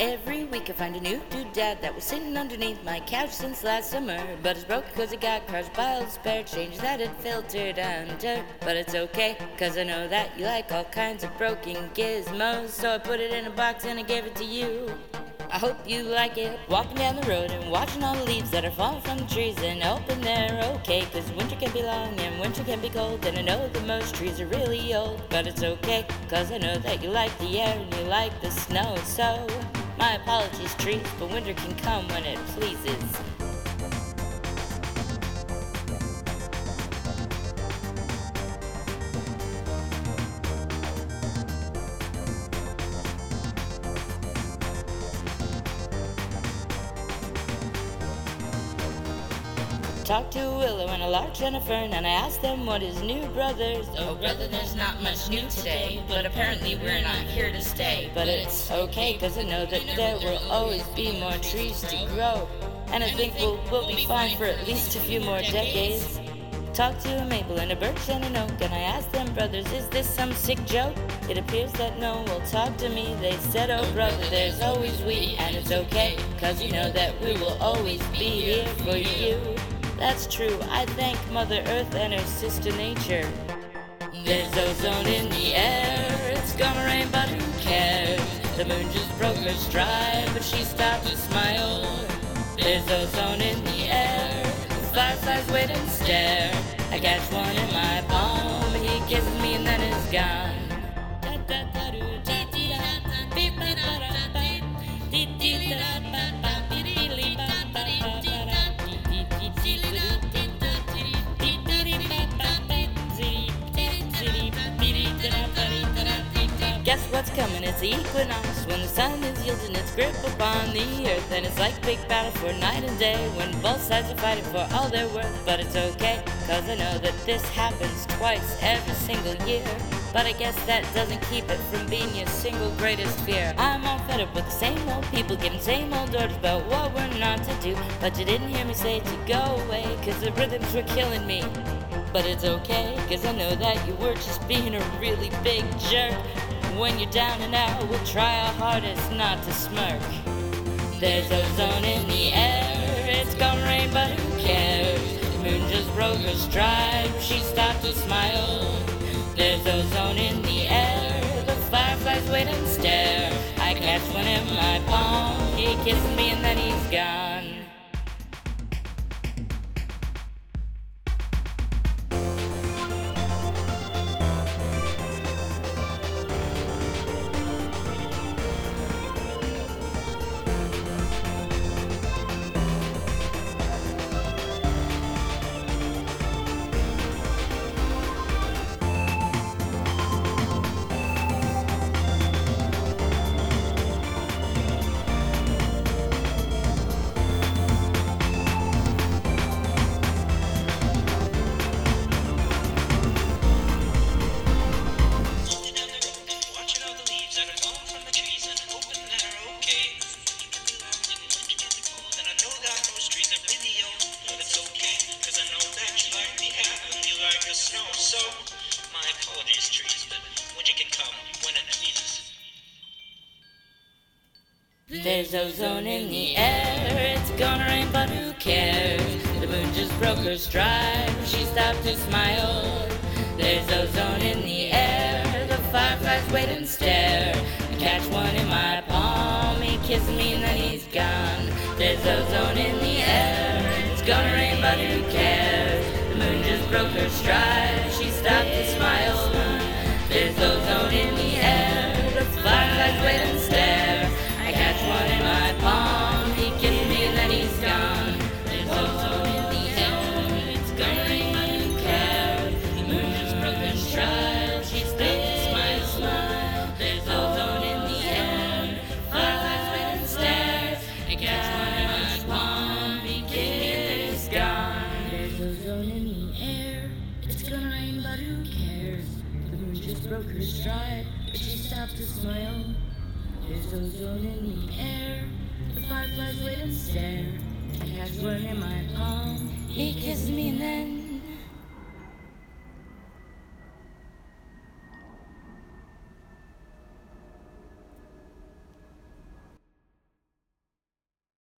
Every week I find a new doodad that was sitting underneath my couch since last summer. But it's broke because it got crushed by all the spare change that it filtered under. But it's okay, cause I know that you like all kinds of broken gizmos. So I put it in a box and I gave it to you. I hope you like it. Walking down the road and watching all the leaves that are falling from the trees and hoping they're okay. Cause winter can be long and winter can be cold. And I know that most trees are really old. But it's okay, cause I know that you like the air and you like the snow. So, my apologies, trees, but winter can come when it pleases. Talked to Willow and a large fern, and I asked them what is new, brothers. Oh, brother, there's not much new today, but apparently we're not here to stay. But it's okay, cause I know that there will always be more trees to grow. And I think we'll, we'll be fine for at least a few more decades. Talked to a maple and a birch and an oak, and I asked them, brothers, is this some sick joke? It appears that no will talk to me. They said, oh, brother, there's always we, and it's okay, cause you know that we will always be here for you. That's true, I thank Mother Earth and her sister Nature. There's ozone in the air, it's gonna rain, but who cares? The moon just broke her stride, but she stopped to smile. There's ozone in the air, fireflies wait and stare. I catch one in my palm, he kisses me and then is gone. Guess what's coming? It's the equinox when the sun is yielding its grip upon the earth, and it's like big battle for night and day when both sides are fighting for all their worth. But it's okay, cause I know that this happens twice every single year. But I guess that doesn't keep it from being your single greatest fear. I'm all fed up with the same old people giving same old orders about what we're not to do. But you didn't hear me say to go away, cause the rhythms were killing me. But it's okay, cause I know that you were just being a really big jerk. When you're down and out, we'll try our hardest not to smirk. There's ozone in the air, it's gonna rain, but who cares? The moon just broke her stride, she stopped to smile. There's ozone in the air, the fireflies wait and stare. I catch one in my palm, he kisses me and then he's gone. So, my apologies trees, but winter can come when it pleases. There's ozone in the air, it's gonna rain, but who cares? The moon just broke her stride, she stopped to smile. There's ozone in the air, the fireflies wait and stare. I catch one in my palm, he kisses me and then he's gone. There's ozone in the air, it's gonna rain, but who cares? The moon just broke her stride, stopped to smile. But she stopped to smile. There's ozone in the air. The fireflies wait and stare. I catch one in my palm. He kisses me and then